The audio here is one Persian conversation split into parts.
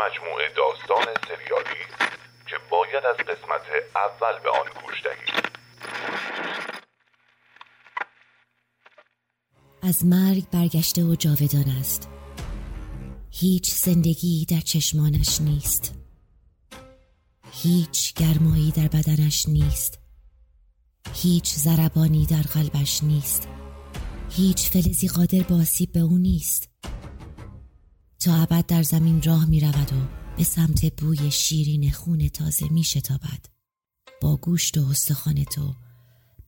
مجموعه داستان سریالی که باید از قسمت اول به آن گوش دهید از مرگ برگشته و جاودان است. هیچ زندگی در چشمانش نیست. هیچ گرمایی در بدنش نیست. هیچ زربانی در قلبش نیست. هیچ فلزی قادر با آسیب به او نیست. تا ابد در زمین راه می رود و به سمت بوی شیرین خون تازه می شتابد با گوشت و استخوان تو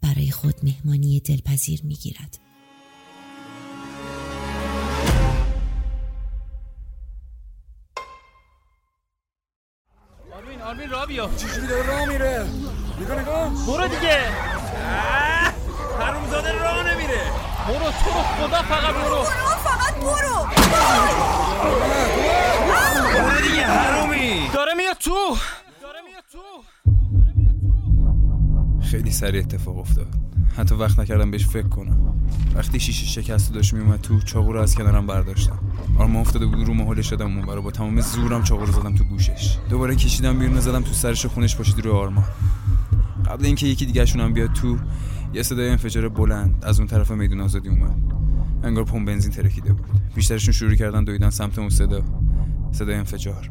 برای خود مهمانی دلپذیر می گیرد آرمین آرمین را بیا. چجوری داره راه میره. نگاه نگاه برو دیگه. حرومزاده راه نمیره. برو تو خدا فقط برو. برو. برو دیگه حرومی داره میاد تو. داره میاد تو خیلی سریع اتفاق افتاد. حتی وقت نکردم بهش فکر کنم. وقتی شیشه شکست داشت میومد تو چاقو رو از کنارم برداشتم. آرما افتاده بود رو محله شدم اون برا با تمام زورم چاقو رو زدم تو گوشش. دوباره کشیدم بیرون و زدم تو سرش و خونش پاشید رو آرما قبل اینکه یکی دیگهشون هم بیاد تو یه صدای انفجار بلند از اون طرف میدون آزادی اومد. انگار پمپ بنزین ترکیده بود. بیشترشون شروع کردن دویدن سمت اون صدا. صدای انفجار.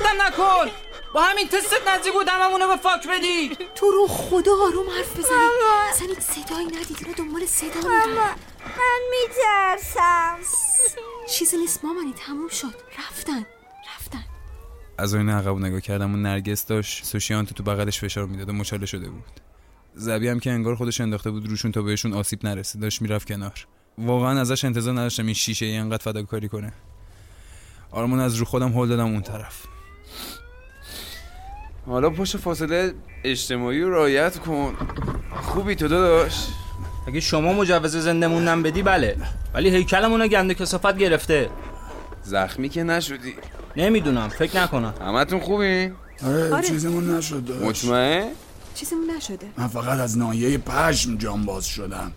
نه نکن با همین تستت نزدیک بود هممونو به فاک بدی. تو رو خدا آروم حرف بزنی. اصلا هیچ صدایی ندید رو دنبال صدا میرن. من میترسم. چیزی نیست مامانی تموم شد. رفتن رفتن. از آینه عقب نگاه کردم و نرگس داشت سوشیانت تو بغلش فشار می‌داد و مچاله شده بود. زبی هم که انگار خودش انداخته بود روشون تا بهشون آسیب نرسید داشت می‌رفت کنار. واقعا ازش انتظار نداشتم این شیشه ای انقدر فداکاری کنه. آرمان از رو خودم هل دادم اون طرف. حالا پشت فاصله اجتماعی رو رعایت کن. خوبی تو داداش. اگه شما مجوز زنده موندن بدی بله. ولی هیکلمون گنده کسافت گرفته. زخمی که نشدی. نمی‌دونم فکر نکنم. همتون خوبی آره, آره. چیزمون نشد داداش. مطمئن؟ چیزمون نشده. من فقط از ناحیه پشم جان باز شدم.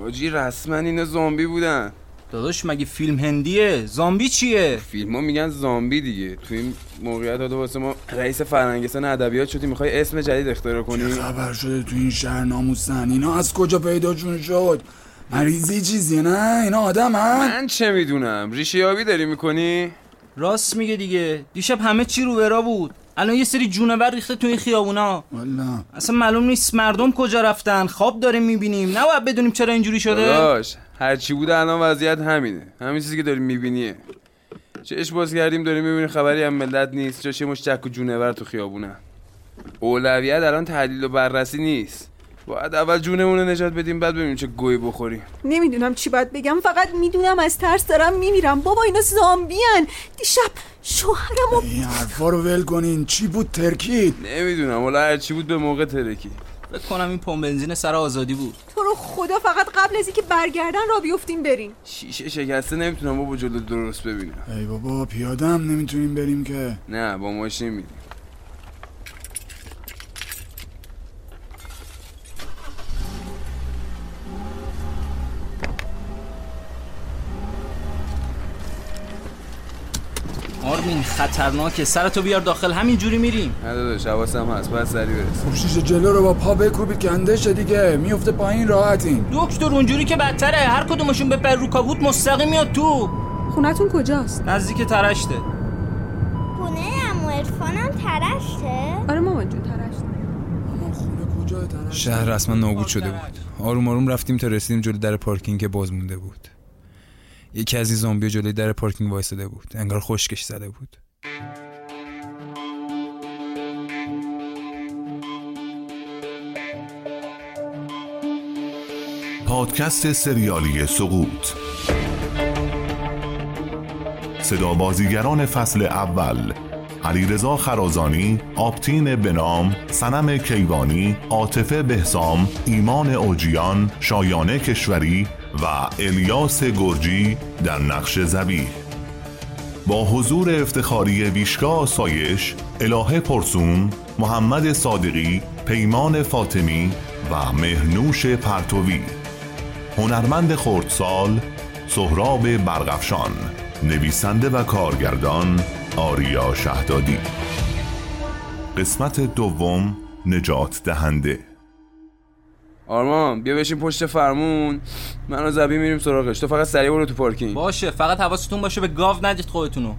حاجی رسما اینا زامبی بودن. داداش مگه فیلم هندیه؟ زامبی چیه؟ فیلم ها میگن زامبی دیگه. تو این موقعیت داده واسه ما رئیس فرهنگستان ادبیات شدی می‌خوای اسم جدید اختراع چه کنی خبر شده تو این شهر ناموسن؟ اینا از کجا پیداشون شد؟ مریضی چیزی نه؟ اینا آدم هم من چه می‌دونم؟ ریشه یابی داری می‌کنی؟ راست میگه دیگه. دیشب همه چی رو برا بود. الان یه سری جونور ریخته تو این خیابونا. والا اصلا معلوم نیست مردم کجا رفتن. خواب داریم می‌بینیم. نباید بدونیم چرا اینجوری شده. داداش هر چی بوده الان وضعیت همینه. همین چیزی که داری میبینیه چش باز کردیم داریم می‌بینیم خبری هم ملت نیست. جاش یه مش چک و جونور تو خیابونه اولویت الان تحلیل و بررسی نیست. باید اول جونمون رو نجات بدیم بعد ببینیم چه گوی بخوریم نمی‌دونم چی باید بگم فقط می‌دونم از ترس دارم میمیرم. بابا اینا زامبیان. دیشب شوهرم و این حرفا رو ول کنین. چی بود ترکید نمی‌دونم حالا هر چی بود به موقع ترکی. فکر کنم این پمپ بنزین سر آزادی بود. تو رو خدا فقط قبل از اینکه برگردن را بیفتیم بریم. شیشه شکسته نمی‌تونم بابا جلو درست ببینم. ای بابا پیاده هم نمی‌تونیم بریم که. نه با ماشین میریم آرمین خطرناکه سرتو بیار داخل همینجوری میریم. نه داداش حواسم هست باید سریع برسیم خب شیشه جلو رو با پا بکوبید کنده شه دیگه میفته پایین راحتین دکتر اونجوری که بدتره هر کدومشون به پر رو کابوت مستقیم میاد تو. خونتون کجاست؟ نزدیک ترشته. خونه امو عرفانم ترشته؟ آره مامان جون ترشت اما خونه کجا طرف شهر رسما نابود شده بود. آروم آروم رفتیم تا رسیدیم جلوی در پارکینگ که باز مونده بود. یکی از این زامبیا جلوی در پارکینگ وایساده بود. انگار خشکش زده بود. پادکست سریالی سقوط. صدا بازیگران فصل اول. علیرضا خرازانی آپتین بنام سنم کیوانی عاطفه بهسام ایمان اوجیان شایانه کشوری و الیاس گرجی در نقش زبیح با حضور افتخاری ویشکا سایش، الهه پرسون، محمد صادقی، پیمان فاطمی و مهنوش پرتوی. هنرمند خردسال، سهراب برغفشان نویسنده و کارگردان آریا شهدادی. قسمت دوم نجات دهنده. آرمان بیا بشین پشت فرمون. من و زبی میریم سراغش. تو فقط سریع برو تو پارکینگ. باشه فقط حواستون باشه به گاو ندید خودتونو.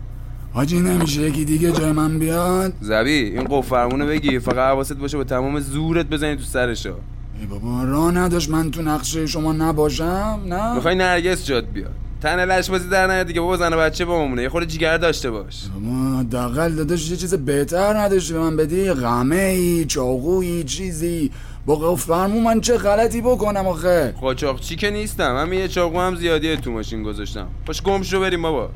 حاجی نمیشه. یکی دیگه جای من بیاد. زبی این قف فرمونو بگی فقط حواست باشه با تمام زورت بزنی تو سرشا ای بابا راه نداشت من تو نقشه شما نباشم نه؟ می‌خوای نرگس جاد بیاد. تن لش بازی در نیاد دیگه. بابا زن و بچه بمونه یه خورده جیگر داشته باش. بابا حداقل داداش یه چیز بهتر نداشتی به من بدی؟ غمه ای چاقویی چیزی. با قف فرمون من چه غلطی بکنم آخه؟ قاچاقچی که نیستم من یه چاقو هم زیادی تو ماشین گذاشتم. خوش گم شو بریم بابا.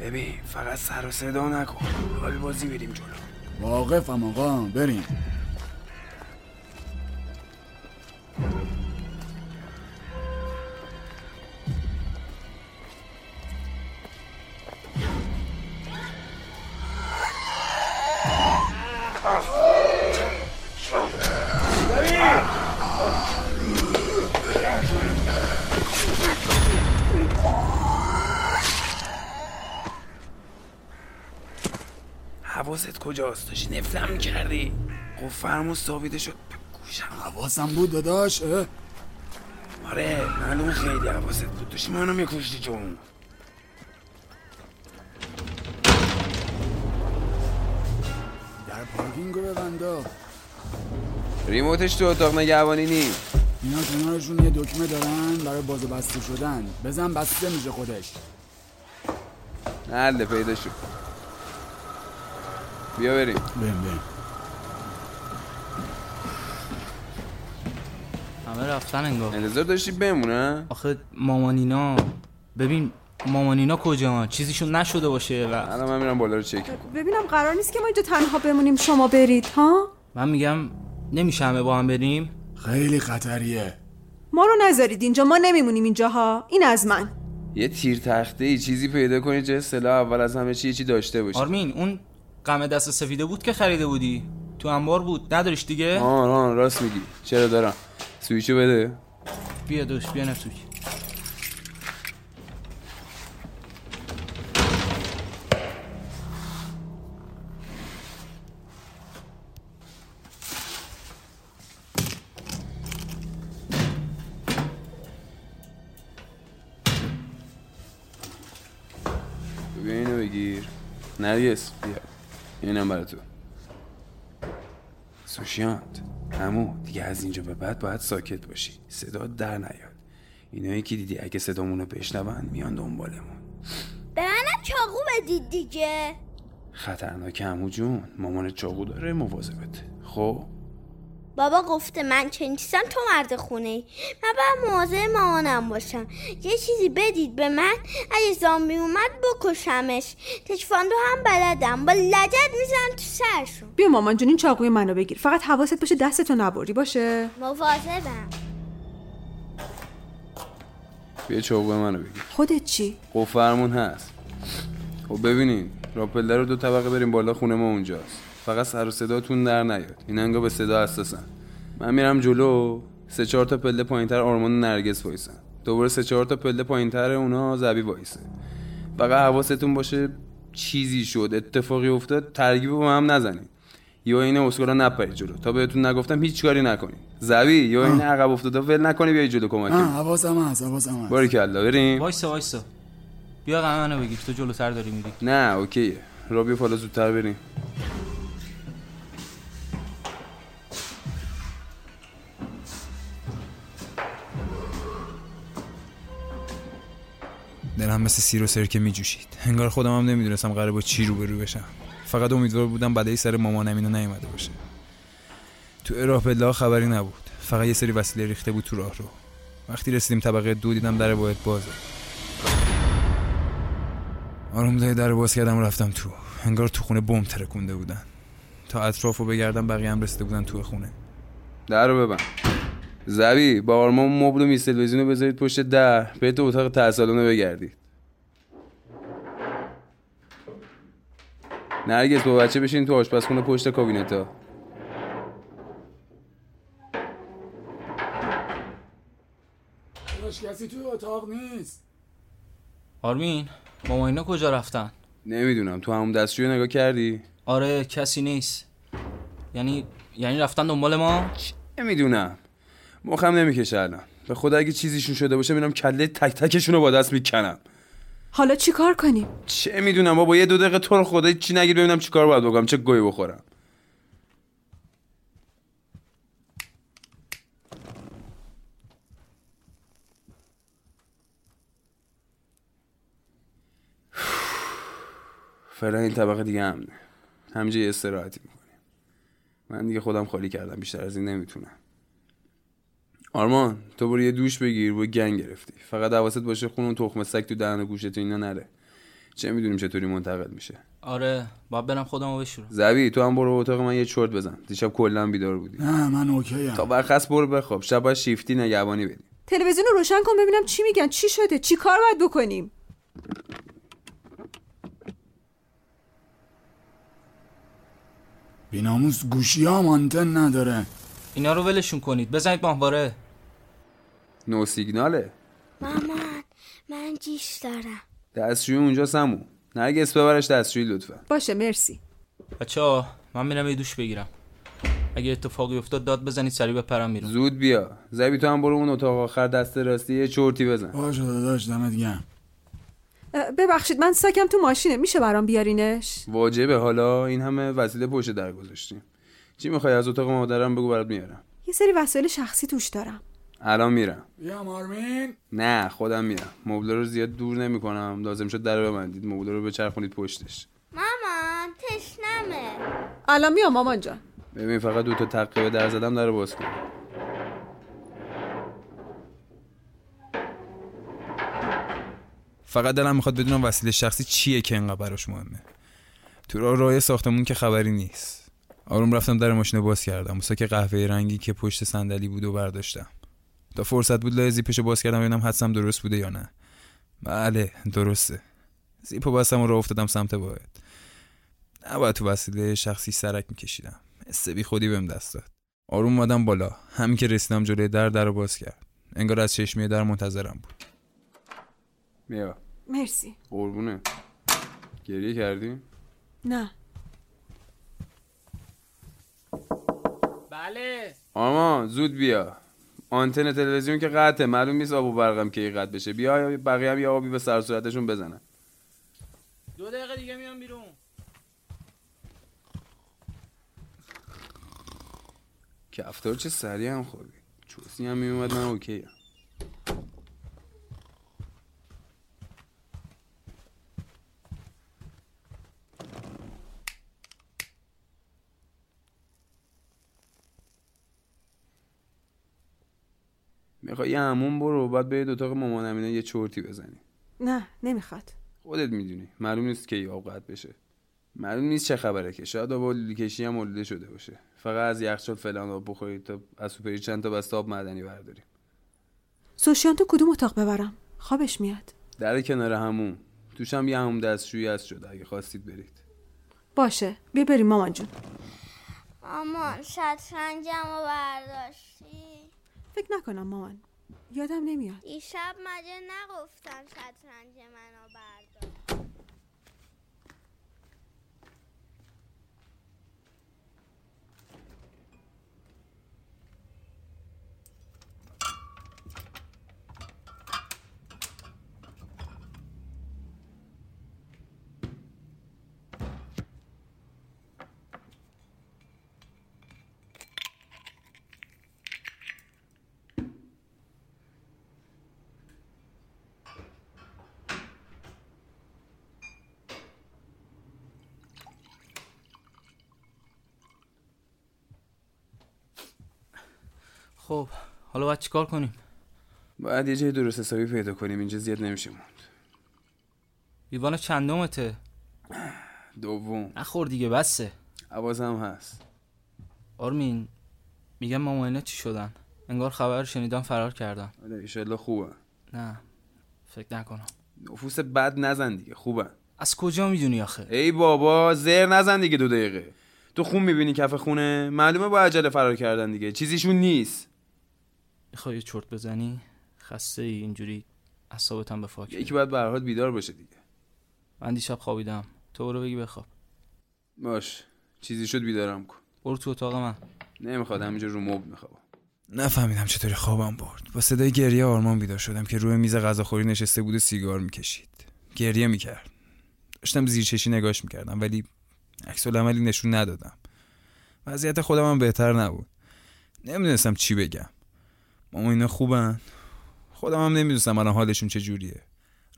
ببین فقط سر و صدا نکن. حال بازی بریم جلو. واقفم آقا بریم. حواست کجاست داشتی؟ نفلم کردی؟ خب فرمون ثابته شد گوشم. حواسم بود داداش. آره معلوم خیلی حواست بود. داشتی منو میکشتی جون. پارکینگو ببندا ریموتش تو اتاق نگهبانی نی اینا کنارشون یه دکمه دارن برای باز و بسته شدن. بزن بسته میشه خودش. نرده پیدا شد بیا بریم. بریم بریم. همه رفتن انگار. انتظار داشتی بمونه آخه مامانینا ببین مامانینا کجا چیزیشون نشده باشه و الان من میرم بالا رو چک. ببینم قرار نیست که ما اینجا تنها بمونیم شما برید ها؟ من میگم نمیشه همه با هم بریم. خیلی خطریه. ما رو نذارید اینجا ما نمیمونیم اینجا ها این از من. یه تیر تخته ای چیزی پیدا کنی چه سلاح اول از همه چی چی داشته باشی آرمین اون قمه دست سفیده بود که خریده بودی؟ تو انبار بود نداریش دیگه؟ آه آه راست میگی. چرا دارم؟ سویچو بده. بیا دوش بیا نفتوک بیا اینو بگیر. نرگس بیا. اینم برای تو. سوشیانت همو دیگه از اینجا به بعد باید ساکت باشی. صدا در نیاد. اینایی که دیدی اگه صدامونو بشنون میان دنبالمون. به منم چاقو بدید دیگه. خطرناک همو جون مامان چاقو داره مواظبت. خب؟ بابا گفته من چنین چیزم تو مرد خونه ای. من باید مواظب مامانم باشم. یه چیزی بدید به من اگه زامبی اومد بکشمش. تکواندو هم بلدم. با لگت می‌زنم تو سرشون. بیا مامان جون این چاقوی منو بگیر. فقط حواست باشه دستتو نبری باشه؟ مواظبم. بیا چاقو منو بگیر. خودت چی؟ خب فرمون هست. خب ببینین راپله رو دو طبقه بریم بالا خونه ما اونجاست. فقط سر و صداتون در نیاد. این انگا به صدا حساسن. من میرم جلو سه چهار تا پله پایینتر آرمان نرگس وایسن. دوباره سه چهار تا پله پایینتر اونا زبی وایسه فقط حواستون باشه چیزی شد اتفاقی افتاد ترگیب با هم نزنید. یا این اسکارا نپرید جلو. تا بهتون نگفتم هیچ کاری نکنید. زبی یا این عقب افتاده ول نکنی بیای جلو کمک کنی حواسم هست حواسم هست. باریکلا بریم. وایسا وایسا. بیا قمه منو بگیر. تو جلوتر داری میری. نه اوکیه. را بیا فالا زودتر بریم. دلم مثل سیر و سرکه میجوشید. انگار خودم هم نمی‌دونستم قراره با چی روبرو بشم. فقط امیدوار بودم بدهی سر مامانم اینو نیومده باشه. تو راه پله خبری نبود. فقط یه سری وسیله ریخته بود تو راه رو. وقتی رسیدیم طبقه دو دیدم در باید بازه. آروم دای در باز کردم رفتم تو. انگار تو خونه بم ترکونده بودن. تا اطرافو بگردم بقیه هم رسیده بودن تو خونه. در رو ببن زبی با آرمان مبل و میز تلویزیون رو بذارید پشت در به تو اتاق سالن بگردید. نرگس با بچه بشین تو آشپزخونه پشت کابینتا. داداش کسی توی اتاق نیست. آرمین ماما اینا کجا رفتن؟ نمی‌دونم. تو همون دستشوی نگاه کردی؟ آره کسی نیست. یعنی یعنی رفتن دنبال ما؟ نمی‌دونم. مخم نمی‌کشه الان. به خدا اگه چیزیشون شده باشه میرم کله تک تکشون رو با دست می‌کنم. حالا چی کار کنیم؟ چه می‌دونم بابا یه دو دقیقه تو رو خدا چی نگیر ببینم چیکار باید بکنم چه گوی بخورم. فعلا این طبقه دیگه امنه. همینجا یه استراحتی می‌کنیم. من دیگه خودم خالی کردم بیشتر از این نمی‌تونم. آرمان تو برو یه دوش بگیر و گنگ گرفتی. فقط حواست باشه خون و تخم سگ تو دهن و گوشت و اینا نره. چه می‌دونیم چطوری منتقل میشه؟ آره باید برم خودمو بشورم. زبی تو هم برو اتاق من یه چرت بزن. دیشب کلا بیدار بودی. نه من اوکی تا برخص برو بخواب. شب باید شیفتی نگهبانی بدی. تلویزیون رو روشن کن ببینم چی میگن چی شده چی کار باید بکنیم؟ بیناموس گوشی هم آنتن نداره. اینا رو ولشون کنید. بزنید ماهواره. نو سیگناله. مامان من جیش دارم. دستشوی اونجا سمو. نرگس ببرش دستشوی لطفا. باشه مرسی. بچه ها من میرم یه دوش بگیرم. اگه اتفاقی افتاد داد بزنید سریع بپرم بیرون زود بیا. زبی تو هم برو اون اتاق آخر دست راستی یه چرتی بزن. باشه داداش دمت گرم. ببخشید من ساکم تو ماشینه. میشه برام بیارینش؟ واجبه. حالا این همه وسیله پشت در گذاشتیم. چی می‌خوای؟ از اتاق مادرم بگو برات میارم. یه سری وسایل شخصی توش دارم. الان میرم. بیا مارمین. نه خودم میرم. مبله رو زیاد دور نمی‌کنم. لازم شد در رو ببندید. مبله رو بچرخونید پشتش. مامان تشنمه. الان میام مامان جان. ببین فقط دو تا تقه به در زدم در رو باز کن. فقط دلم می‌خواد بدونم وسیله شخصی چیه که انقدر براش مهمه. تو راه راه ساختمون که خبری نیست. آروم رفتم در ماشین باز کردم. مساک قهوه رنگی که پشت صندلی بود و برداشتم. تا فرصت بود لای زیپشو باز کردم ببینم حدسم درست بوده یا نه. بله درسته. زیپو بستم و راه افتادم سمت باید نباید تو وسیله شخصی سرک میکشیدم. استبی خودی بهم دست داد. آروم اومدم بالا. همین که رسیدم جلوی در در رو باز کرد. انگار از چشمی در منتظرم بود. بیا. مرسی. قربونه. گریه کردی؟ نه. بله. آرمان زود بیا. آنتن تلویزیون که قطعه. معلوم نیست آب و برقم کی قطع بشه. بیا بقیه هم یه آبی به سر صورتشون بزنن. دو دقیقه دیگه میام بیرون. کفتار چه سریع هم خوابی چوسی هم میومد من اوکی هم. می‌خوای یه همون برو بعد برید اتاق مامان امینه یه چرتی بزنی. نه نمی‌خواد. خودت می‌دونی. معلوم نیست کی آب قطع بشه. معلوم نیست چه خبره که. شاید آب کشی هم آلوده شده باشه. فقط از یخچال فلان آب بخورید تا از سوپری چند تا بسته آب معدنی برداریم سوشیان تو کدوم اتاق ببرم؟ خوابش میاد. در کنار همون. توش هم یه همون دستشویی هست شده. اگه خواستید برید. باشه. بیا بریم مامان جون. مامان شطرنجم رو برداشتی؟ فکر نکنم مامان. یادم نمیاد. دیشب مگه نگفتم شطرنج منو بردار خب حالا باید چیکار کنیم؟ باید یه جای درست حسابی پیدا کنیم اینجا زیاد نمیشه موند. لیوان چندمته؟ دوم. نخور دیگه بسه. حواسم هست. آرمین میگم مامانه چی شدن؟ انگار خبر شنیدم فرار کردن. آره ایشالله خوبه نه فکر نکنم. نفوس بد نزن دیگه خوبه از کجا می‌دونی آخه؟ ای بابا زر نزن دیگه دو دقیقه. تو خون می‌بینی کف خونه؟ معلومه با عجله فرار کردن دیگه. چیزیشون نیست. می‌خوای چرت بزنی؟ خسته ای اینجوری اعصابتم به فاک یکی باید به هر حال بیدار باشه دیگه. من دیشب خوابیدم. تو برو بگی بخواب. باش. چیزی شد بیدارم کن. برو تو اتاق من. نمی‌خواد همینجا رو مبل می‌خوام نفهمیدم چطوری خوابم برد. با صدای گریه آرمان بیدار شدم که روی میز غذاخوری نشسته بود و سیگار می‌کشید. گریه می‌کرد. داشتم زیر چشی نگاش می‌کردم ولی عکس عملی نشون ندادم. وضعیت خودم هم بهتر نبود. نمی‌دونستم چی بگم. ماما اینا خوبن؟ خودم هم نمی‌دونستم الان حالشون چجوریه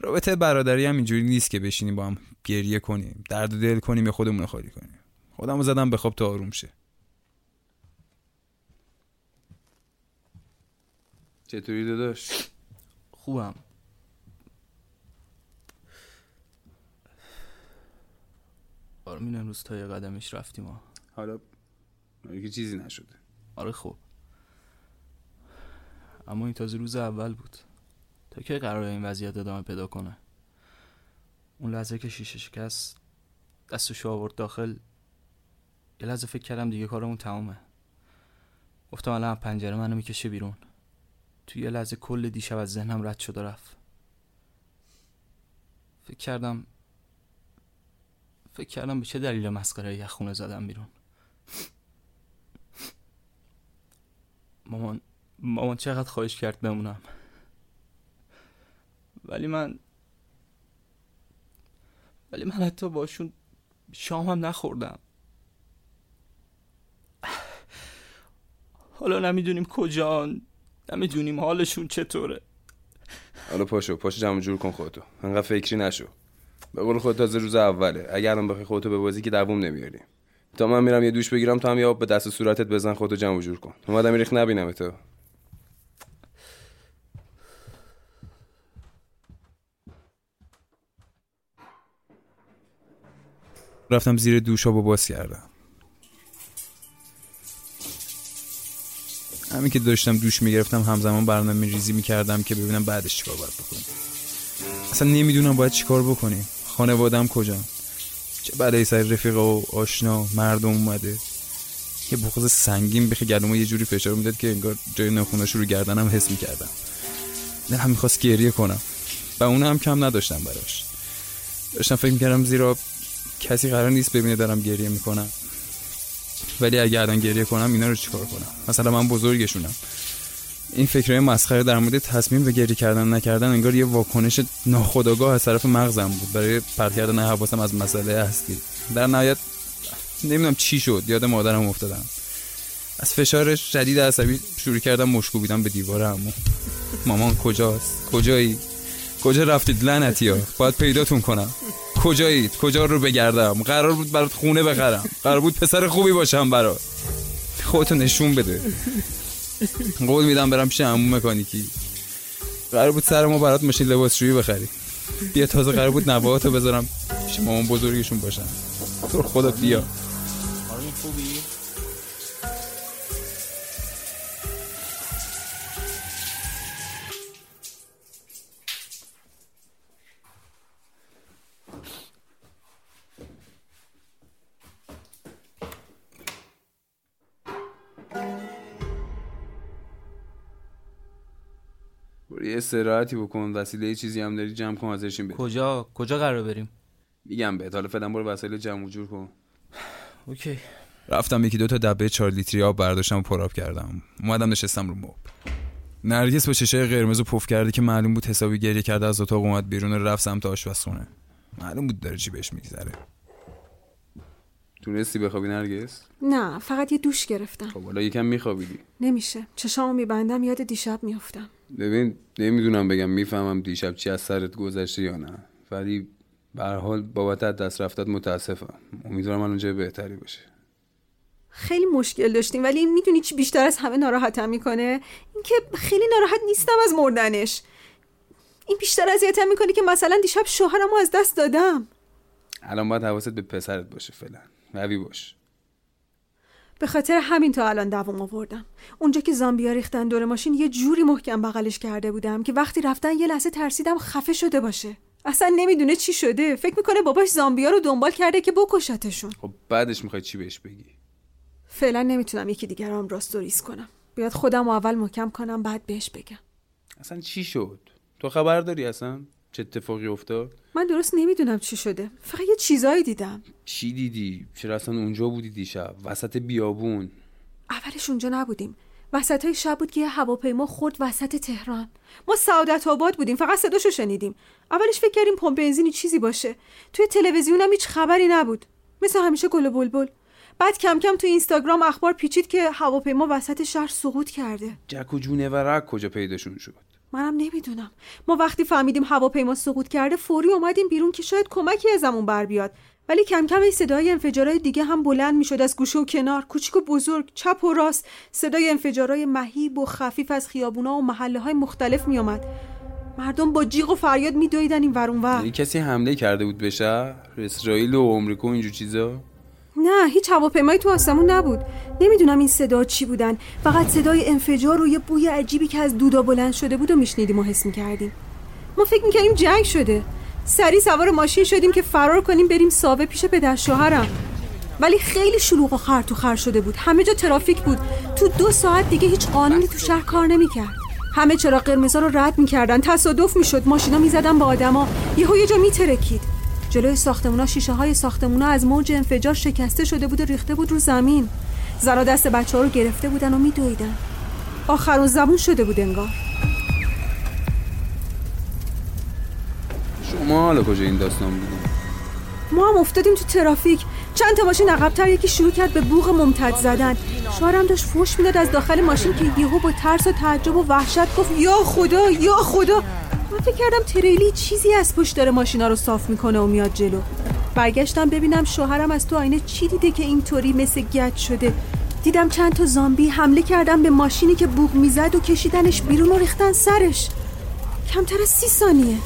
رابطه برادری هم اینجوری نیست که بشینیم با هم گریه کنیم درد و دل کنیم یا خودمون خالی کنیم. خودم رو زدم به خواب تا آروم شه. چطوری داداش؟ خوبم. آرمین امروز تا یه قدمش رفتیم ها. حالا که چیزی نشده. آره خوب اما این تازه روز اول بود. تا که قرار این وضعیت ادامه پیدا کنه؟ اون لحظه که شیشه شکست دستشو آورد داخل یه لحظه فکر کردم دیگه کارمون تمومه. گفتم الان پنجره منو می‌کشه بیرون. تو یه لحظه کل دیشب از ذهنم رد شد و رفت. فکر کردم فکر کردم به چه دلیل مسخره یه خونه زدم بیرون. مامان مامان چقدر خواهش کرد بمونم. ولی من ولی من حتی باشون شام هم نخوردم. حالا نمی‌دونیم کجان نمی‌دونیم حالشون چطوره. حالا پاشو پاشو جمع جور کن خودتو. انقدر فکری نشو. به قول خود تازه روز اوله. اگر الان بخوای خودتو به بازی که دووم نمیاری. تا من میرم یه دوش بگیرم تو هم یه آب به دست صورتت بزن خودتو جمع جور کن. اومدم ریخ نبینم تو. رفتم زیر دوش و باز کردم. همین که داشتم دوش می‌گرفتم همزمان برنامه ریزی می‌کردم که ببینم بعدش چیکار باید بکنیم. اصلا نمی‌دونم باید چیکار بکنیم. خانوادم کجا؟ چه بعد سر رفیق و آشنا مردم اومده؟ یه بغض سنگین بخی گلومو یه جوری فشار می‌داد که انگار جای ناخوناشو رو گردنم حس می‌کردم. دلم می‌خواست گریه کنم. و اون هم کم نداشتم براش. داشتم فکر می‌کردم زیرا کسی قرار نیست ببینه دارم گریه می‌کنم. ولی اگه الان گریه کنم اینا رو چیکار کنم؟ مثلا من بزرگشونم. این فکرهای مسخره در مورد تصمیم به گریه کردن نکردن انگار یه واکنش ناخودآگاه از طرف مغزم بود. برای پرت کردن حواسم از مسئله هستی در نهایت نمی‌دونم چی شد. یاد مادرم افتادم. از فشار شدید عصبی شروع کردم مشکوبیدن به دیوار همون مامان کجاست؟ کجایی؟ کجا رفتید؟ لعنتی ها. باید پیداتون کنم. کجایید؟ کجا رو بگردم؟ قرار بود برات خونه بخرم. قرار بود پسر خوبی باشم برات. خودتو نشون بده. قول میدم برم پیش عمو مکانیکی. قرار بود سر ما برات ماشین لباسشویی بخری. بیا تازه قرار بود نواتو بذارم پیش مامان بزرگشون باشم تو خدا بیا. یه استراحتی بکن وسیله یه چیزی هم داری جمع کن ازشین بده کجا؟ کجا قرار بریم؟ میگم بهت حالا فعلا برو وسایل جمع و جور کن. اوکی. رفتم یکی دو تا دبه چهار لیتری آب برداشتم و پرآب کردم. اومدم نشستم رو مبل. نرگس با چشای قرمز و پف کرده که معلوم بود حسابی گریه کرده از اتاق اومد بیرون و رفت سمت آشپزخونه. معلوم بود داره چی بهش میگذره. تونستی بخوابی نرگس؟ نه فقط یه دوش گرفتم. خب حالا یکم میخوابیدی. نمیشه. چشامو میبندم یاد دیشب میافتم. ببین نمی‌دونم بگم می‌فهمم دیشب چی از سرت گذشته یا نه. ولی به حال بابت از دست رفتت متاسفم. امیدوارم الان جای بهتری باشه. خیلی مشکل داشتیم ولی می‌دونی چی بیشتر از همه ناراحتم می‌کنه؟ اینکه خیلی ناراحت نیستم از مردنش. این بیشتر اذیتم می‌کنه که مثلا دیشب شوهرمو از دست دادم. الان باید حواست به پسرت باشه فعلا. قوی باش. به خاطر همین تا الان دوام آوردم. اونجا که زامبیا ریختن دور ماشین یه جوری محکم بغلش کرده بودم که وقتی رفتن یه لحظه ترسیدم خفه شده باشه. اصلا نمی‌دونه چی شده. فکر می‌کنه باباش زامبیا رو دنبال کرده که بکشتشون. خب بعدش می‌خوای چی بهش بگی؟ فعلا نمی‌تونم یکی دیگر هم راست و ریز کنم. بیاد خودم رو اول محکم کنم بعد بهش بگم. اصلا چی شد؟ تو خبر داری اصلا؟ چه اتفاقی افتاد؟ من درست نمی‌دونم چی شده. فقط یه چیزایی دیدم. چی دیدی؟ چرا اصلا اونجا بودی دیشب؟ وسط بیابون. اولش اونجا نبودیم. وسط های شب بود که یه هواپیما خورد وسط تهران. ما سعادت آباد بودیم فقط صداشو شنیدیم. اولش فکر کردیم پمپ بنزینی چیزی باشه. توی تلویزیونم هیچ خبری نبود. مثل همیشه گل و بلبل. بعد کم کم تو اینستاگرام اخبار پیچید که هواپیما وسط شهر سقوط کرده. جک و جونورک کجا پیداشون شد؟ منم نمی‌دونم. ما وقتی فهمیدیم هواپیما سقوط کرده فوری اومدیم بیرون که شاید کمکی ازمون بر بیاد. ولی کم کم این صدای انفجارهای دیگه هم بلند می‌شد از گوشه و کنار. کوچیک و بزرگ چپ و راست. صدای انفجارهای مهیب و خفیف از خیابونا و محله های مختلف میومد مردم با جیغ و فریاد میدویدن این ور یعنی کسی حمله کرده بود به شهر؟ اسرائیل و آمریکا و اینجور چیزا؟ نه هیچ هواپیمایی تو آسمون نبود. نمی‌دونم این صدا چی بودن. فقط صدای انفجار و یه بوی عجیبی که از دودا بلند شده بود و میشنیدیم و حس می‌کردیم. ما فکر می‌کردیم جنگ شده. سری سوار ماشین شدیم که فرار کنیم بریم ساوه پیش پدر شوهرم. ولی خیلی شلوغ و خر تو خر شده بود. همه جا ترافیک بود. تو دو ساعت دیگه هیچ قانونی تو شهر کار نمی‌کرد. همه چرا قرمزا رو رد می‌کردن. تصادف می‌شد. ماشینا می‌زدن با آدما. یهو یه جا میترکید. جلوی ساختمونا شیشه های ساختمونا از موج انفجار شکسته شده بود و ریخته بود رو زمین. زنا دست بچه ها رو گرفته بودن و میدویدن. آخر زبون شده بود انگار. شما حالا کجا این داستان بودیم ما هم افتادیم تو ترافیک. چند تا ماشین عقبتر یکی شروع کرد به بوغ ممتد زدن. شوهرم داشت فوش می‌داد از داخل ماشین که یهو با ترس و تعجب و وحشت گفت یا خدا یا خدا. فکر کردم تریلی چیزی از پشت داره ماشینا رو صاف می‌کنه و میاد جلو. برگشتم ببینم شوهرم از تو آینه چی دیده که اینطوری مثل گچ شده. دیدم چند تا زامبی حمله کردن به ماشینی که بوغ می‌زد و کشیدنش بیرون و ریختن سرش. کمتر از سی ثانیه.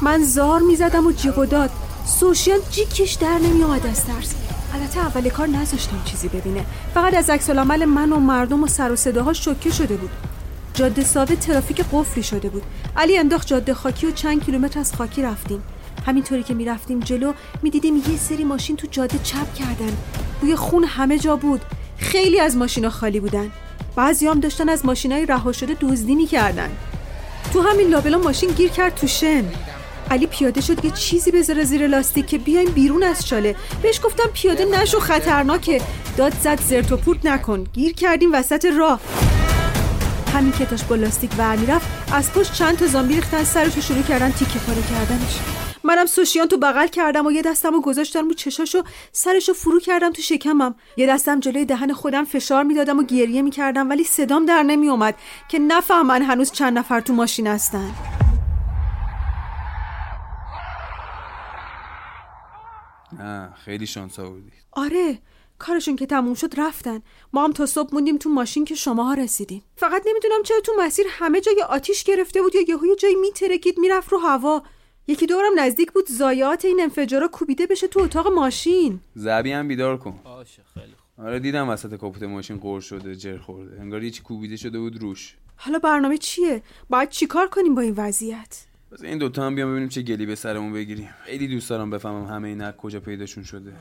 من زار می‌زدم و جیغ داد. سوشیان جیکش در نمی آمد از ترس. البته اول کار نذاشتم چیزی ببینه. فقط از عکس من و مردم و سر و صداها شوکه شده بود. جاده ساده ترافیک قفلی شده بود. علی انداخت جاده خاکی و چند کیلومتر از خاکی رفتیم. همینطوری که می‌رفتیم جلو می‌دیدیم یه سری ماشین تو جاده چپ کردن. بوی خون همه جا بود. خیلی از ماشینا خالی بودن. بعضی هم داشتن از ماشینای رها شده دزدی می‌کردن تو همین لابلا ماشین گیر کرد تو شن. علی پیاده شد یه چیزی بذاره زیر لاستیک که بیایم بیرون از چاله. بهش گفتم پیاده نشو خطرناکه. داد زد زرت و پورت نکن. گیر کردیم وسط راه. همین که داشت با لاستیک ور می‌رفت از پشت چند تا زامبی ریختن سرش رو شروع کردن تیکه پاره کردنش. منم سوشیان تو بغل کردم و یه دستم رو گذاشتم رو چشاشو سرشو فرو کردم تو شکمم. یه دستم جلوی دهن خودم فشار می‌دادم و گریه می‌کردم ولی صدام در نمیومد که نفهمن هنوز چند نفر تو ماشین هستن. نه خیلی شانس آوردی. آره کارشون که تموم شد رفتن. ما هم تا صبح موندیم تو ماشین که شماها رسیدیم. فقط نمی‌دونم چرا تو مسیر همه جای آتیش گرفته بود یا یهو یه جایی میترکید می‌رفت رو هوا. یکی دورم نزدیک بود زایات این انفجارا کوبیده بشه تو اتاق ماشین. زبی هم بیدار کن. باشه خیلی خوب. آره دیدم وسط کاپوت ماشین قور شده جر خورده. انگار یه چی کوبیده شده بود روش. حالا برنامه چیه؟ باید چیکار کنیم با این وضعیت؟ بس این دوتا هم بیام ببینیم چه گلی به سرمون بگیریم. خیلی دوست دارم بفهمم همه اینا کجا پیداشون شده.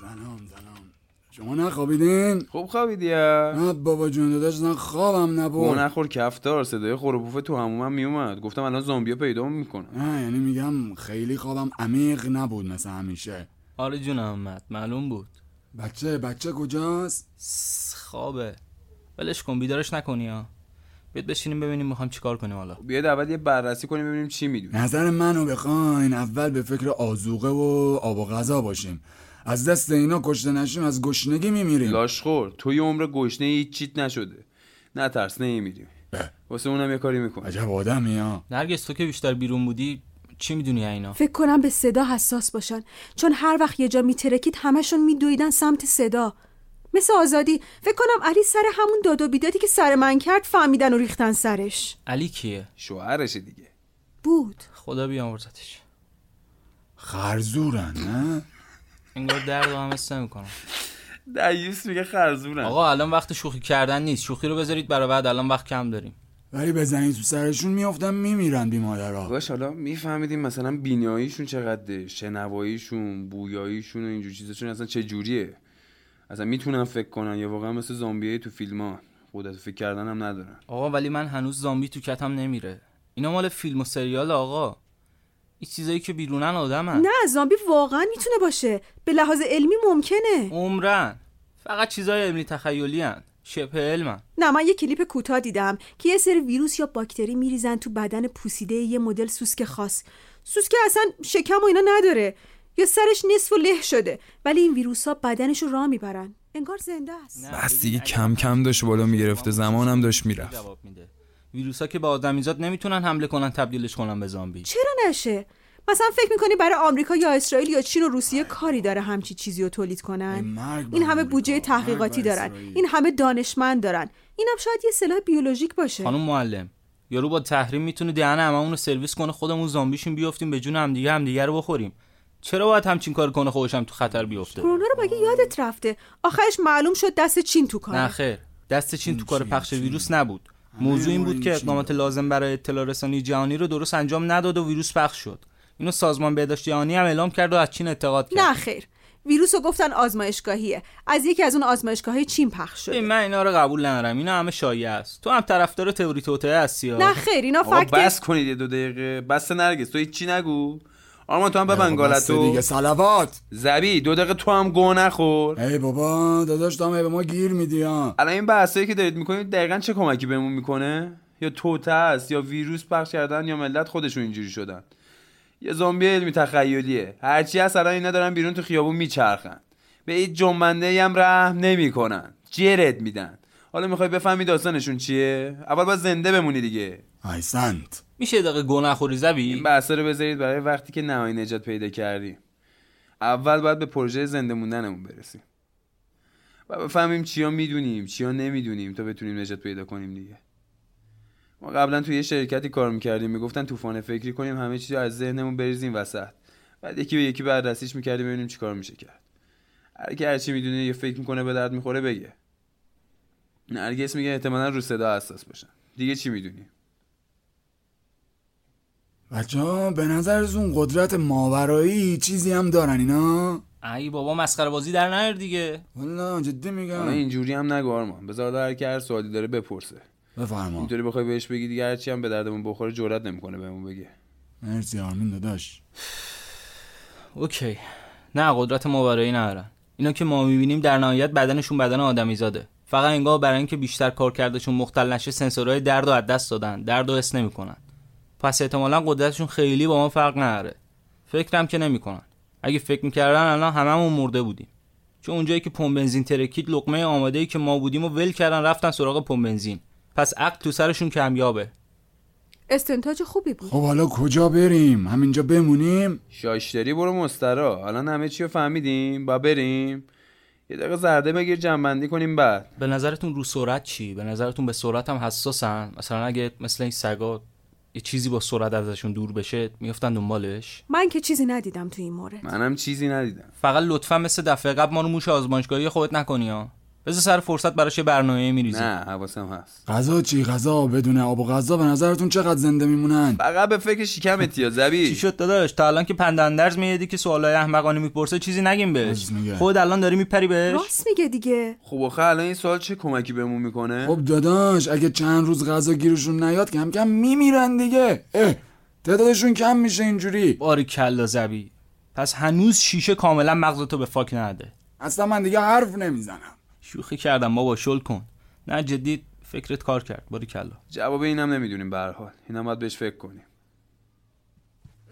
زنان زنان. شما نخوابیدین؟ خوب خوابیدی ها؟ نه بابا جون داداش نه خوابم نبود. نخور کفتار صدای خروپوف تو همومم میومد. گفتم الان زامبیا پیدا می‌کنه نه یعنی میگم خیلی خوابم عمیق نبود مثل همیشه. آره جون احمد معلوم بود. بچه بچه کجاست؟ خوابه. ولش کن بیدارش نکنی ها. بیاد بشینیم ببینیم می‌خوایم چیکار کنیم حالا. بیاد اول یه بررسی کنیم ببینیم چی می‌دونی نظر منو بخواین اول به فکر آزوقه و آب و غذا باشیم. از دست اینا کشته نشیم از گشنگی میمیریم. لاشخور تو یه عمر گشنه هیچ چیت نشده. نه ترس نمیریم. واسه اونم یه کاری می‌کنه عجب آدمی ها. نرگس تو که بیشتر بیرون بودی چی می‌دونی اینا؟ فکر کنم به صدا حساس باشن. چون هر وقت یه جا میترکید همشون میدویدن سمت صدا. مثل آزادی فکر کنم علی سر همون داد و بیدادی که سر من کرد فهمیدن و ریختن سرش. علی کیه؟ شوهرشه دیگه. بود. خدا بیامرزتش. خرزورن نه؟ انگار درد و هم حس نمی‌کنم دیوس میگه خرزونم آقا الان وقت شوخی کردن نیست. شوخی رو بذارید برای بعد. الان وقت کم داریم. ولی بزنی تو سرشون میافتن میمیرن بی مادرها باش حالا میفهمیدیم مثلا بیناییشون چقدره شنواییشون بویاییشون و اینجور چیزاشون اصلا چه جوریه؟ اصلا می‌تونن فکر کنن؟ یا واقعا مثل زامبیایی تو فیلم ها قدرت فکر کردن هم ندارن. آقا ولی من هنوز زامبی تو کتم نمیره. اینا مال فیلم و سریال آقا. این چیزایی که بیرونن آدمن. نه زامبی واقعا می‌تونه باشه. به لحاظ علمی ممکنه. عمرن. فقط چیزای علمی تخیلی هن. شبه علمن. نه من یه کلیپ کوتاه دیدم که یه سری ویروس یا باکتری میریزن تو بدن پوسیده یه مدل سوسک خاص. سوسک اصلا شکم و اینا نداره. یا سرش نصف و له شده. ولی این ویروس ها بدنش رو راه می‌برن. انگار زنده است. بس دیگه کم کم داشت بالا می‌گرفته. زمانم داشت می‌رفت. میده ویروسا که به آدمیزاد نمی‌تونن حمله کنن تبدیلش کنن به زامبی. چرا نشه؟ مثلا فکر می‌کنی برای آمریکا یا اسرائیل یا چین و روسیه کاری داره همچی چیزی رو تولید کنن؟ این همه بودجه تحقیقاتی دارن. این همه دانشمند دارن. اینم شاید یه سلاح بیولوژیک باشه. خانم معلم یارو با تحریم می‌تونه دهن هممون رو سرویس کنه خودمون زامبیشیم بیافتیم به جون همدیگه همدیگه رو بخوریم. چرا باید همچین کار کنه خودش هم تو خطر بیفته؟ کرونا رو مگه یادت رفته؟ آخرش معلوم شد دست چین تو کاره. نه خیر. دست چین تو کار پخش. ویروس نبود. موضوع این بود که اقدامات. لازم برای اطلاع رسانی جهانی رو درست انجام نداد و ویروس پخش شد. اینو سازمان بهداشت جهانی هم اعلام کرد و از چین اعتقاد کرد. نه خیر. ویروس رو گفتن آزمایشگاهیه. از یکی از اون آزمایشگاه چین پخش شده. من اینا رو قبول ندارم. اینا همه شایعه است. تو هم طرفدار تئوری توطئه هستی. نه خیر اینا فکت بس کنید یه دو دقیقه. بس نرگس. تو هیچی نگو. آرمان تو هم بابا، بس گالتو دیگه. سلوات زبی دو دقیقه تو هم گو نخور. ای بابا داداش دامه به ما گیر میدی ها. الان این بحثایی که دارید می‌کنید دقیقا چه کمکی بهمون می‌کنه؟ یا توته است یا ویروس پخش کردن یا ملت خودشون اینجوری شدن. یه زامبی علمی تخیلیه. هرچی هست الان اینا دارن بیرون تو خیابون میچرخن. به هیچ جنبنده هم رحم نمی‌کنن. جرد میدن. حالا می‌خوای بفهمی داستانشون چیه؟ اول باید زنده بمونی دیگه. احسنت میشه یه دقیقه گو نخوری زبی این بحثا رو بذارید برای وقتی که نهایی نجات پیدا کردیم. اول باید به پروژه زنده موندنمون برسیم. و بفهمیم چیا می‌دونیم چیا نمی‌دونیم تا بتونیم نجات پیدا کنیم دیگه. ما قبلا توی یه شرکتی کار می‌کردیم می‌گفتن طوفان فکری کنیم همه چیز از ذهنمون بریزیم وسط. بعد یکی به یکی بررسیش می‌کردیم ببینیم چیکار میشه کرد. هر کی هرچی می‌دونه یا فکر می‌کنه به درد می‌خوره بگه. نرگس میگه احتمالا رو صدا حساس باشن. دیگه چی می‌دونی بچه ها به نظرتون قدرت ماورایی چیزی هم دارن اینا؟ ای بابا مسخره بازی در نیار دیگه. والا جدی میگم. حالا اینجوری هم نگو آرمان. بذار هر کی هر سوالی داره بپرسه. بفرما. اینطوری بخوای بهش بگی دیگه هرچی هم به دردمون بخوره جرئت نمی‌کنه بهمون بگه. مرسی آرمین داداش. اوکی. نه قدرت ماورایی ندارن. اینا که ما می‌بینیم در نهایت بدنشون بدن آدمی زاده فقط انگار برای اینکه بیشتر کار کردشون مختل نشه سنسورهای درد و از دست دادن. درد و حس نمی‌کنن. پس احتمالا قدرتشون خیلی با ما فرق نداره. فکرم که نمی‌کنن. اگه فکر می‌کردن الان هممون مرده بودیم. چون اونجایی که پمپ بنزین ترکید لقمه آماده ای که ما بودیم و ول کردن رفتن سراغ پمپ بنزین. پس عقل تو سرشون کمیابه. استنتاج خوبی بود. خب حالا کجا بریم؟ همینجا بمونیم؟ شاشتری برو مسترا. الان همه چی رو فهمیدیم؟ با بریم. یه دقیقه زرده بگیر جنبندی کنیم بعد. به نظرتون رو سرعت چی؟ به نظرتون به سرعت هم حساسن؟ مثلا اگه مثل این سگا یه چیزی با سرعت ازشون دور بشه میفتن دنبالش؟ من که چیزی ندیدم تو این مورد. منم چیزی ندیدم. فقط لطفا مثل دفعه قبل ما رو موش آزمایشگاهی خودت نکنی ها. بذار سر فرصت براش یه برنامه میریزی نه حواسم هست. غذا چی؟ غذا بدون آب و غذا به نظرتون چقدر زنده میمونن؟ فقط به فکر شکمت یا چی زبی شد داداش؟ تا الان که پندندرز میادی که سوالای احمقانه می‌پرسه چیزی نگیم بهش. خود الان داری میپری بهش. راست میگه دیگه. خب آخه الان این سوال چه کمکی بهمون می‌کنه؟ خب داداش اگه چند روز غذا گیرشون نیاد کم کم میمیرن دیگه. اه تعدادشون کم میشه اینجوری. باری کلا زبی. پس هنوز شیشه کاملا مغزتو به فاک نده. اصلا من دیگه حرف نمی‌زنم. شوخی کردم بابا شل کن. نه جدی فکرت کار کرد. باری کلا. جواب اینم نمی‌دونیم به هر حال. اینم باید بهش فکر کنیم.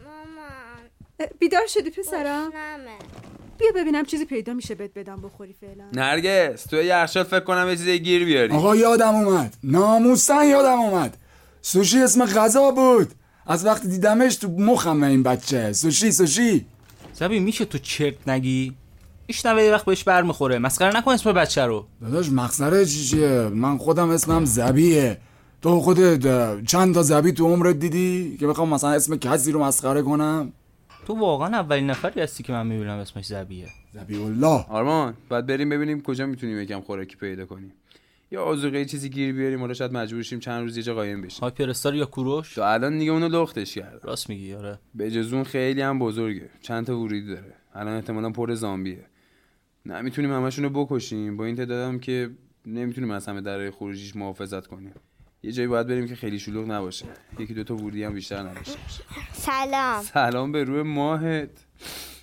مامان. بیدار شدی پسرم بیا ببینم چیزی پیدا میشه بهت بدم بخوری فعلا. نرگس تو یخچال فکر کنم یه چیزی گیر بیاری. آقا یادم اومد. ناموسن یادم اومد. سوشی اسم غذا بود. از وقتی دیدمش تو مخم این بچه. سوشی سوشی. زبی میشه تو چرت نگی؟ میشنوه یه وقت بهش برمیخوره. مسخره نکن اسم بچه رو. داداش مخسره چیه؟ من خودم اسمم زبیه. تو خودت چند تا زبی تو عمرت دیدی که بخوام مثلا اسم کسی رو مسخره کنم؟ تو واقعا اولین نفری هستی که من می‌بینم اسمش زبیه. زبی الله آرمان بعد بریم ببینیم کجا می‌تونیم یکم خوراکی پیدا کنیم. یا آذوقه چیزی گیر بیاریم حالا شاید مجبور شیم چند روز یه جا قایم بشیم. هایپرستار یا کوروش؟ تو الان دیگه اونو لختش کرد راست میگی آره. به جز اون خیلی هم بزرگه. چند تا ورودی داره. الان احتمالا پر زامبیه. نمی‌تونیم همشون رو بکشیم. با این تعدادم که نمی‌تونیم از همه درهای خروجیش محافظت کنیم. یه جایی باید بریم که خیلی شلوغ نباشه. یکی دوتا ورودی هم بیشتر نداشته باشه. سلام. سلام به روی ماهت.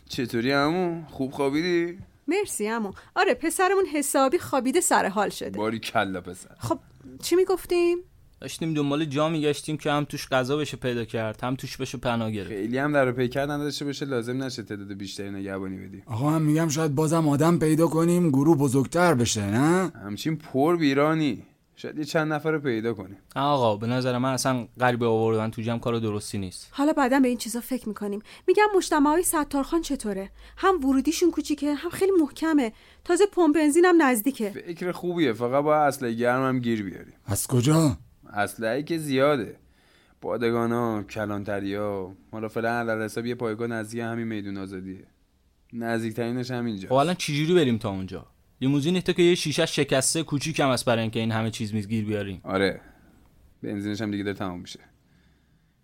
چطوری همون خوب خوابیدی؟ مرسی امو آره پسرمون حسابی خوابیده سر حال شده. باری کلا پسر. خب چی می‌گفتیم؟ داشتیم دنبال جا میگشتیم که هم توش غذا بشه پیدا کرد هم توش بشه پناه گرفت. خیلی هم در رو پیکر نداشته باشه لازم نشه تعداد بیشتری نگهبانی بدی. آقا هم میگم شاید بازم آدم پیدا کنیم گروه بزرگتر بشه نه؟ همچین پر بیرانی شاید یه چند نفر رو پیدا کنیم. آقا به نظر من اصلا غریبه آوردن تو جمع کار درستی نیست. حالا بعدا به این چیزا فکر می‌کنیم. میگم مجتمع های ستارخان چطوره؟ هم ورودیشون کوچیکه هم خیلی محکمه. تازه پمپ بنزین هم نزدیکه. فکر خوبیه فقط با اسلحه گرم هم گیر بیاریم. از کجا؟ اسلحه که زیاده. بادگانا کلانتریا حالا فعلا علل حساب یه پایگاه نزدیک همین میدون آزادیه. نزدیکترینش همینجا خب الان چجوری بریم تا اونجا؟ لیموزین تو که یه شیشه شکسته کوچیکم است برای اینکه این همه چیز میز گیر بیاریم. آره. بنزینش هم دیگه داره تمام میشه.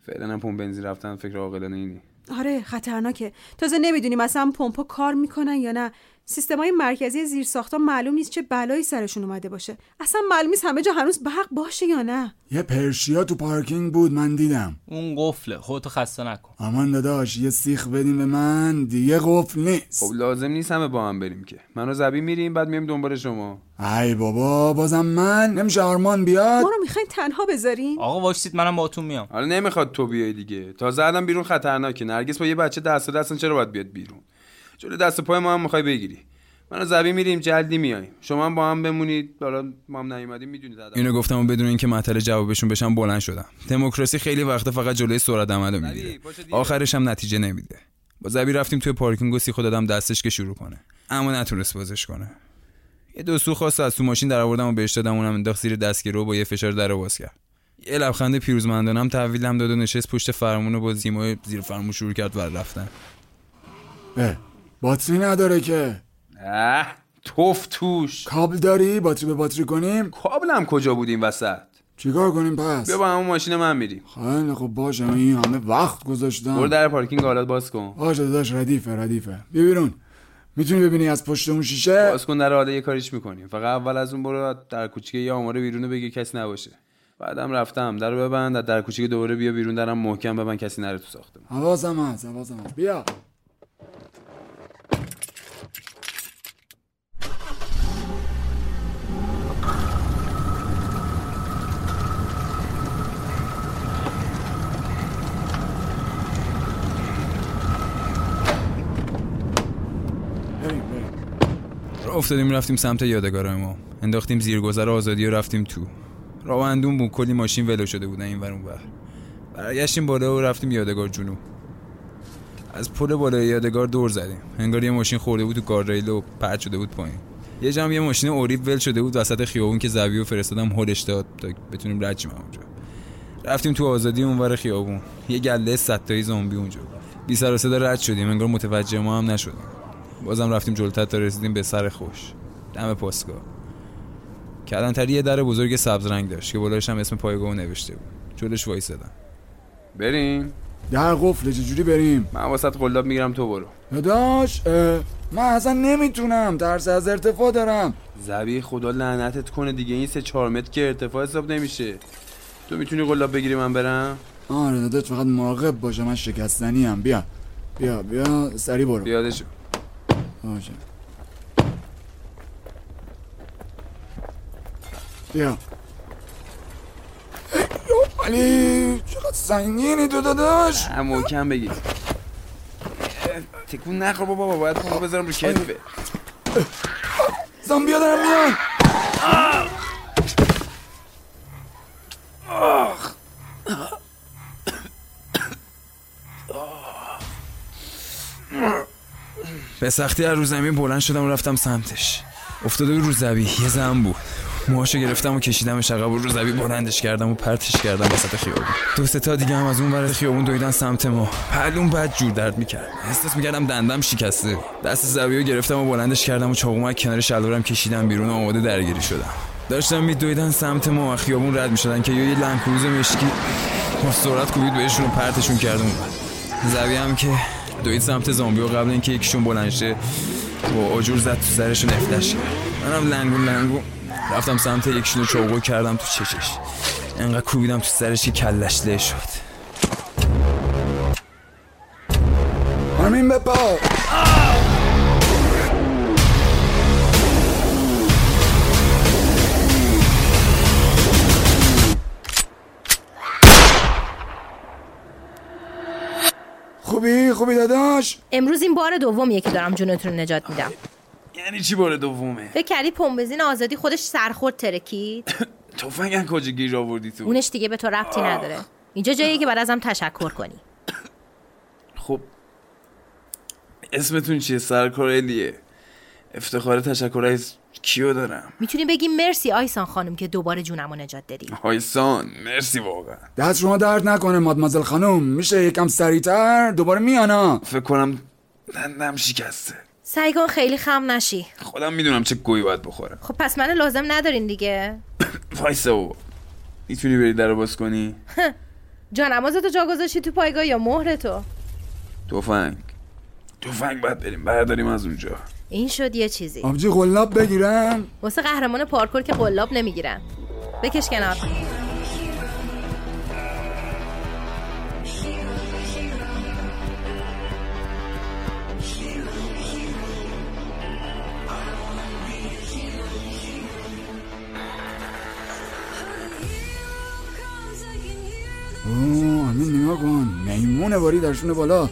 فعلا هم پمپ بنزین رفتن فکر عاقلانه اینی. آره خطرناکه. تازه نمی‌دونیم اصلا پمپا کار می‌کنن یا نه. سیستم های مرکزی زیر ساختا معلوم نیست چه بلایی سرشون اومده باشه. اصلا معلوم نیست همه جا هنوز برق باشه یا نه. یه پرشیا تو پارکینگ بود من دیدم. اون قفله. خودتو خسته نکن. آمان داداش یه سیخ بدیم به من دیگه قفل نیست. خب لازم نیست همه با هم بریم که. من و زبی میریم بعد میایم دنبال شما. ای بابا بازم من؟ نمیشه آرمان بیاد؟ ما رو می‌خواین تنها بذارین؟ آقا واشتید منم باهاتون میام. حالا نمی‌خواد تو بیای دیگه. تازه الان بیرون خطرناکه. نرگس با یه بچه دست دستن چرا باید بیاد بیرون؟ جلو دست و پای ما هم می‌خوای بگیری. من و زبی میریم جلدی میایم شما هم با هم بمونید. حالا ما هم نیومدیم می‌دونید اینو گفتم و بدون اینکه معطل جوابشون بشم بلند شدم. دموکراسی خیلی وقت فقط جلوی سرعت عملو می‌گیره. آخرش هم نتیجه نمیده. با زبی رفتیم توی پارکینگ و سیخو دادم دستش که شروع کنه. اما نتونست بازش کنه. یه دو سو خواست از تو ماشین در آوردم و بهش دادم اونم انداخت زیر دستگیرو با یه فشار در باز کرد. یه لبخند پیروزمندانم تحویلم داد و نشست پشت فرمون و با زیمای زیر فرمون شروع کرد ور رفتن. اه. باتری نداره که. اه توف توش. کابل داری؟ باتری به باتری کنیم؟ کابلم کجا بود این وسط؟ چیکار کنیم پس؟ بیا با همون ماشین من میریم. خیلی خب باشه من این همه وقت گذاشتم. برو در پارکینگ حالات باز کن. باشه داداش ردیفه ردیفه. بیا بیرون. می‌تونی ببینی از پشت اون شیشه؟ باز کن در حالا یه کاریش می‌کنیم. فقط اول از اون برو در کوچیک یه آماره بیرونو بگی کسی نباشه. بعدم رفتم. در ببند در, کوچیک دوباره بیا بیرون. درم محکم ببند کسی نره تو ساختمون. حواسم هست حواسم هست. بیا بریم بریم راه افتادیم رفتیم سمت یادگار ما. انداختیم زیرگذر آزادی و رفتیم تو. راه اندون بود کلی ماشین ولو شده بودن این ور اون ور. برگشتیم بالا و رفتیم یادگار جنوب. از پل بالای یادگار دور زدیم. انگار یه ماشین خورده بود تو گاردریل و پرت شده بود پایین. یه جمع یه ماشین اوریب ول شده بود وسط خیابون که زوی و فرستادم هلش داد تا بتونیم رد اونجا. رفتیم تو آزادی اونور خیابون. یه گله صدتایی زامبی اونجا بی سر و صدا رد شدیم انگار متوجه ما هم نشدیم. بازم رفتیم جلوتر تا رسیدیم به سر خوش. دم پاسگاه. کلانتری یه در بزرگ سبز رنگ داشت که بالاش هم اسم پایگاه نوشته بود. جلوش وایسادم. بریم؟ در قفله چجوری بریم؟ من واسط قلاب می‌گیرم تو برو. داداش من اصلا نمی‌تونم. ترس از ارتفاع دارم. زبی خدا لعنتت کنه دیگه. این سه چهار متر که ارتفاع حساب نمیشه. تو می‌تونی قلاب بگیری من برم؟ آره داداش فقط مراقب باشه. من شکستنی هم بیا. بیا بیا سری برو. بیادش باشه بیا علی چقدر سنگینی تو داداش محکم بگیر تکون نخور بابا باید پامو بذارم رو کتفه زامبیا دارم میان به سختی از رو زمین بلند شدم و رفتم سمتش. افتاده رو زبی. یه زن بود. موهاشو گرفتم و کشیدمش عقب و رو زبی بلندش کردم و پرتش کردم وسط خیابون. دو سه تا دیگه هم از اون ور خیابون دویدن سمت ما. پهلون بد جور درد می‌کرد. احساس می‌کردم دندم شکسته. دست زبی رو گرفتم و بلندش کردم و چاقومو از کنار شلوارم کشیدم بیرون و آماده درگیری شدم. داشتم میدویدن سمت ما و خیابون رد می‌شدن که یه لنکروز مشکی با سرعت کوبید بهشون و پرتشون کردم. زبی هم که دوید سمت زامبی و قبل اینکه یکیشون بلند شه. با آجور زد تو سرش و نفلش منم لنگون لنگون رفتم سمت یکیشون رو کردم تو چشش. انقدر کوبیدم تو سرش که کلش له شد. آرمین بپا خوبی؟ خوبی داداش؟ امروز این بار دومیه که دارم جونتون رو نجات میدم. یعنی چی بار دومه؟ فکر کردی پمبزین آزادی خودش سرخورد ترکید تفنگن کجا گیر آوردی تو؟ اونش دیگه به تو ربطی نداره. اینجا جاییه که بعد ازم تشکر کنی. خب. اسمتون چیه؟ سرکار الیه افتخار تشکر از کیو دارم؟ می‌تونی بگی مرسی آیسان خانم که دوباره جونم رو نجات دادی. هایسان مرسی واقعا. دست شما درد نکنه مادمازل خانم. میشه یکم سریعتر؟ دوباره میانا. فکر کنم دندم شکسته. سعی کن خیلی خم نشی. خودم می‌دونم چه گویی باید بخورم. خب پس من لازم ندارین دیگه. وایسا بابا. می‌تونی بری در رو باز کنی؟ جانمازتو جا گذاشتی تو پایگاه یا مهر تو تفنگ. تفنگ باید بریم. برداریم از اونجا. این شد یه چیزی. آبجی غلاب بگیرم واسه قهرمان پارکور که قلاب نمی‌گیرن. بکش کنار. اوه آرمین نگاه کن. میمونه باری درشونه بالا.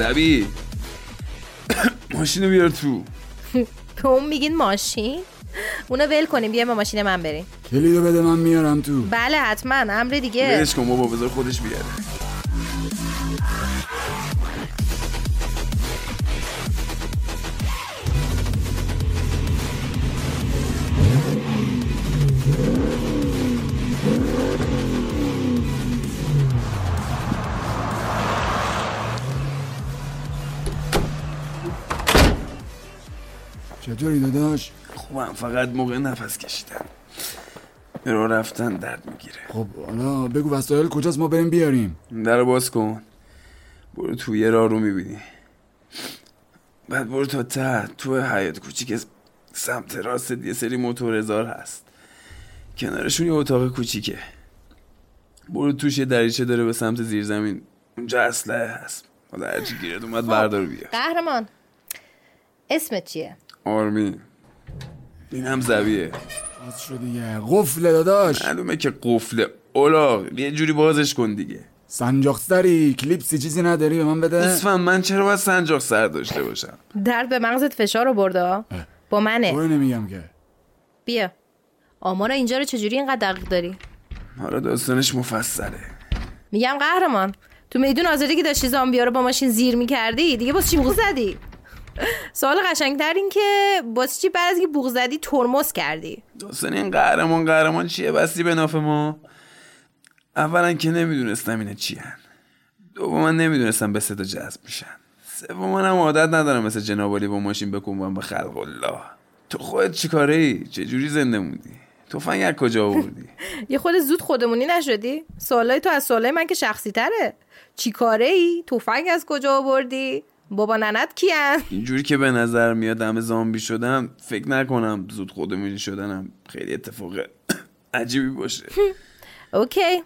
زبی ماشینو بیار تو. به اون میگین ماشین؟ اونو ول کنیم بیا با ماشین من بریم. کلیدو بده من میارم تو. بله حتما امر دیگه. ولش کن بابا بذار خودش بیاره. داداش؟ خوبم فقط موقع نفس کشیدم. راه رفتن درد می‌گیره. خب حالا بگو وسایل کجاست ما بریم بیاریم. در رو باز کن. برو توی راه رو می‌بینی. بعد برو تا ته تو حیات کوچیک سمت راست یه سری موتور هزار هست. کنارشون یه اتاق کوچیکه. برو توش یه دریچه داره به سمت زیر زمین اونجا اسلحه هست. حالا هرچی گیرت اومد بردار بیا. قهرمان. اسمت چیه؟ آرمین این هم زبیه باز شد دیگه. قفله داداش. معلومه که قفله اولاغ. یه جوری بازش کن دیگه. سنجاق سری. کلیپسی چیزی نداری به من بده؟ اسفن من چرا باید سنجاق سر داشته باشم؟ درد به مغزت فشار رو برده با منه. تو نمیگم که. بیا. آمار اینجا رو چجوری اینقدر دقیق داری؟ حالا داستانش مفصله. میگم قهرمان. تو میدون آزادی که داشتی زامبیا رو با ماشین زیر می‌کردی؟ دیگه باز چی زدی؟ سوال قشنگتر این که باز چی بعد از اینکه بوق زدی ترمز کردی؟ داستان این قهرمان قهرمان چیه؟ بستی به ناف ما. اولا که نمی‌دونستم اینه چی هن دوما نمی‌دونستم به صدا جذب میشن. سوما هم عادت ندارم مثل جنابالی با ماشین بکنم به خلق الله. تو خودت چی کاره ای؟ چجوری زنده موندی؟ تفنگ از کجا آوردی؟ یه خورده زود خودمونی نشدی؟ سوالای تو از سوالای من که شخصی تره چی کاره ای تفنگ از کجا آوردی؟ بابا ننت کیان؟ اینجوری که به نظر میاد همه زامبی شدن فکر نکنم زود خودمونی شدنم. خیلی اتفاق عجیبی باشه. OK.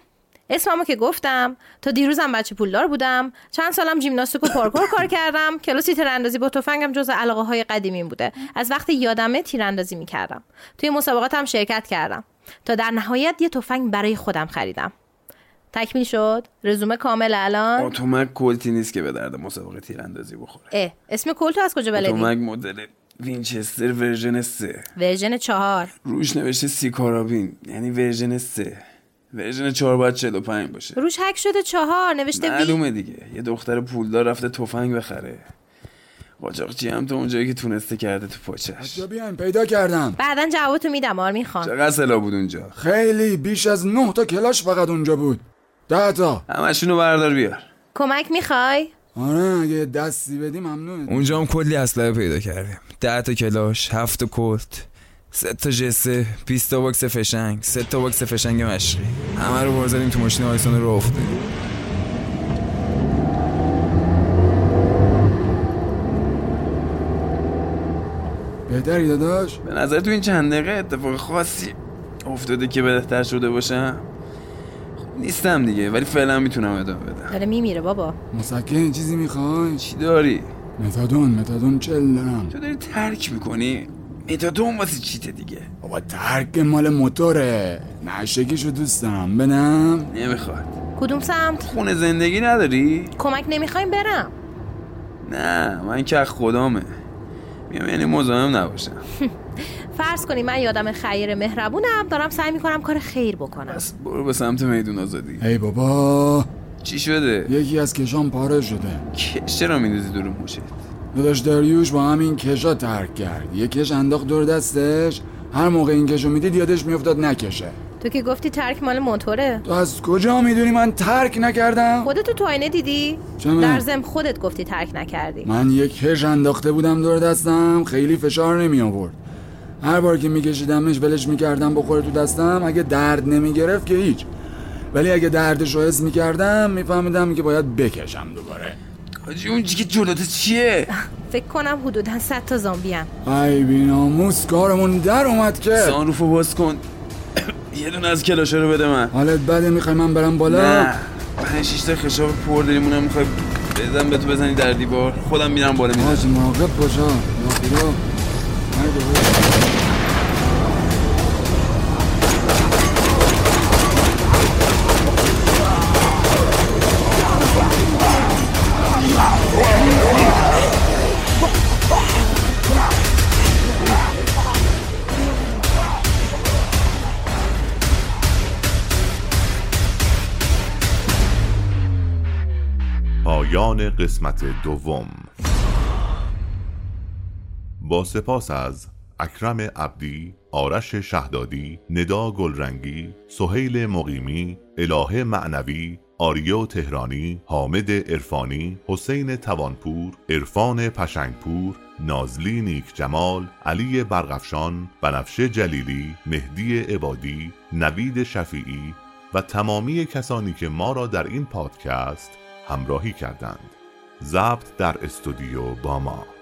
اسممو که گفتم تا دیروزم بچه پولدار بودم. چند سالم ژیمناستیک و پارکور کار کردم. کلاس تیراندازی با تفنگم جز علاقه های قدیمیم بوده. از وقتی یادمه تیراندازی می‌کردم. توی مسابقاتم شرکت کردم. تا در نهایت یه تفنگ برای خودم خریدم. تکمیل شد؟ رزومه کامل الان؟ AutoMag کلتی نیست که به درد مسابقه تیراندازی بخوره. اه اسم کلتو از کجا بلدی؟ اتومک مدل وینچستر version 3 version چهار. روش نوشته سی کارابین یعنی version 3 version 4 باید 45 باشه. روش حک شده چهار نوشته V معلومه دیگه. یه دختر پولدار رفته تفنگ بخره. قاچاقچی هم تا اونجایی که تونسته کرده تو پاچش بچه بیاین پیدا کردم. بعدا جوابتو میدم آرمین خان. چقدر سلاح بود اونجا؟ خیلی بیش از نه تا کلاش فقط اونجا بود. ده تا. همشونو بردار بیار. کمک می‌خوای؟ آره اگه یه دستی بدی ممنونم اونجا هم کلی اسلحه پیدا کردیم. ده تا کلاش هفت تا کلت سه تا ژسه 20 تا box فشنگ سه تا box فشنگ مشقی. همه رو بار زدیم تو ماشین آیسون رو افتادیم بهتری داداش؟ به نظر تو این چند دقیقه اتفاق خاصی افتاده که بهتر شده باشم خب نیستم دیگه ولی فعلا می‌تونم ادامه بدم. داره میمیره بابا. مسکن چیزی می‌خوای؟ چی داری؟ متادون متادون چل دارم تو داری ترک می‌کنی؟ متادون واسه چیته دیگه؟ بابا ترک مال موتوره. نشگیشو دوست دارم بدم نمی‌خواد. کدوم سمت؟ خونه زندگی نداری؟ کمک نمی‌خوایم برم. نه من که از خدامه. میام یعنی مزاحم نباشم. فرض کنی من یادم خیر مهربونم دارم سعی می‌کنم کار خیر بکنم. بس برو به سمت میدون آزادی. ای بابا. چی شده؟ یکی از کشام پاره شده. کش چرا میندازی دور موشت داداش داریوش با همین کشا ترک کرد. یه کش انداخت دور دستش. هر موقع این کشو می‌دید یادش میافتاد نکشه. تو که گفتی ترک مال موتوره. تو از کجا می‌دونی من ترک نکردم؟ خودتو تو آینه دیدی؟ چمه؟ در ضمن خودت گفتی ترک نکردی. من یه کش انداخته بودم دور دستم. خیلی فشار نمی آورد هر بار که میکشیدمش ولش می‌کردم بخوره تو دستم اگه درد نمی‌گرفت که هیچ. ولی اگه دردش رو حس می‌کردم میفهمیدم که باید بکشم دوباره. حاجی اون که جلوت چیه؟ فکر کنم حدودا 100 تا زامبی هم. ای بیناموس کارمون در اومد که. سانروفو باز کن. یه دونه از کلاشه رو بده من. حالت بده می‌خوای من برم بالا؟ نه. پنج شیش تا خشاب پر داریم اونم می‌خوای بزن به تو بزنی در دیوار؟ خودم میرم بالا می‌زنم. حاج مراقب باشا پایان قسمت دوم. با سپاس از اکرم عبدی، آرش شهدادی، ندا گلرنگی، سهیل مقیمی، الهه معنوی، آریو تهرانی، حامد ارفانی، حسین توانپور، عرفان پشنگپور، نازلی نیک جمال، علی برغفشان، بنفشه جلیلی، مهدی عبادی، نوید شفیعی و تمامی کسانی که ما را در این پادکست همراهی کردند. ضبط در استودیو با ما